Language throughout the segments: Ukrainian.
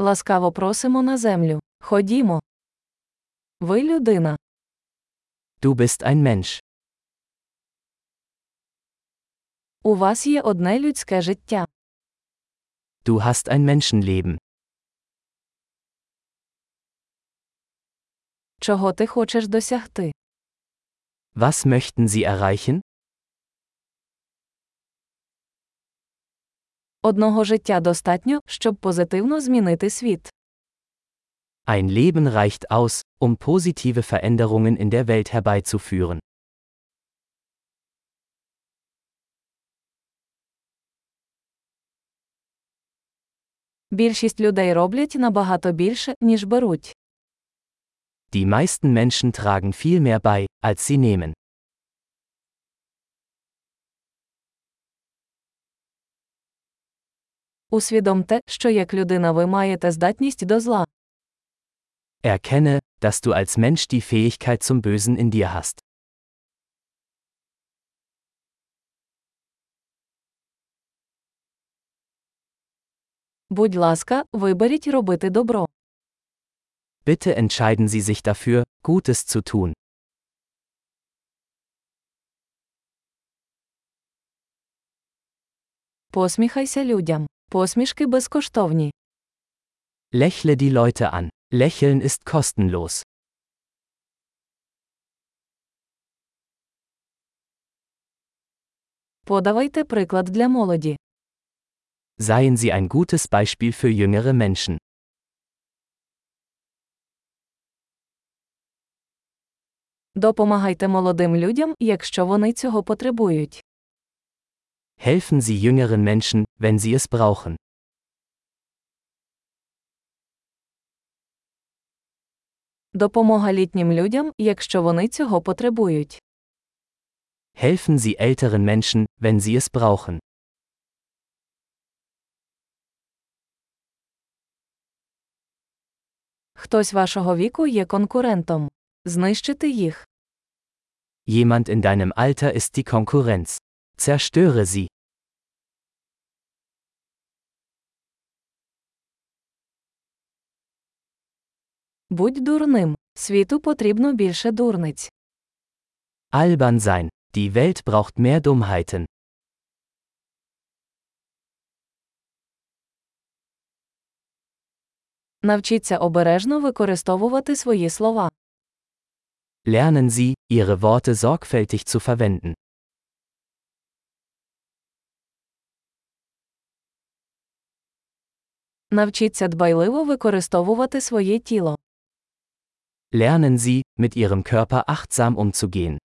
Ласкаво просимо на землю. Ходімо. Ви людина. Du bist ein Mensch. У вас є одне людське життя. Du hast ein Menschenleben. Чого ти хочеш досягти? Was möchten Sie erreichen? Одного життя достатньо, щоб позитивно змінити світ. Ein Leben reicht aus, um positive Veränderungen in der Welt herbeizuführen. Більшість людей роблять набагато більше, ніж беруть. Die meisten Menschen tragen viel mehr bei, als sie nehmen. Усвідомте, що як людина ви маєте здатність до зла. Erkenne, dass du als Mensch die Fähigkeit zum Bösen in dir hast. Будь ласка, виберіть робити добро. Bitte entscheiden Sie sich dafür, Gutes zu tun. Посміхайся людям. Посмішки безкоштовні. Lächle die Leute an. Lächeln ist kostenlos. Подавайте приклад для молоді. Seien Sie ein gutes Beispiel für jüngere Menschen. Допомагайте молодим людям, якщо вони цього потребують. Helfen Sie jüngeren Menschen, wenn sie es brauchen. Допомога літнім людям, якщо вони цього потребують. Helfen Sie älteren Menschen, wenn sie es brauchen. Хтось вашого віку є конкурентом. Знищити їх. Jemand in deinem Alter ist die Konkurrenz. Zerstöre sie. Будь дурним. Світу потрібно більше дурниць. Albern sein. Die Welt braucht mehr Dummheiten. Навчіться обережно використовувати свої слова. Lernen Sie, Ihre Worte sorgfältig zu verwenden. Навчіться дбайливо використовувати своє тіло. Lernen Sie, mit Ihrem Körper achtsam umzugehen.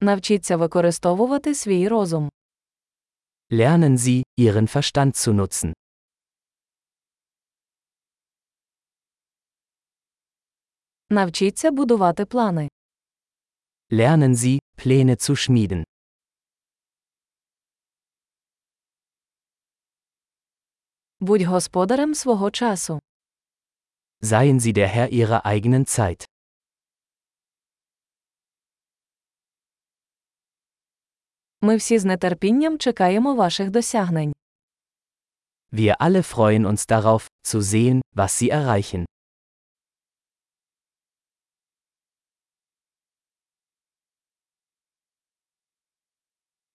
Навчіться використовувати свій розум. Lernen Sie, Ihren Verstand zu nutzen. Навчіться будувати плани. Lernen Sie, Pläne zu schmieden. Будь господарем свого часу. Seien Sie der Herr Ihrer eigenen Zeit. Ми всі з нетерпінням чекаємо ваших досягнень. Wir alle freuen uns darauf, zu sehen, was Sie erreichen.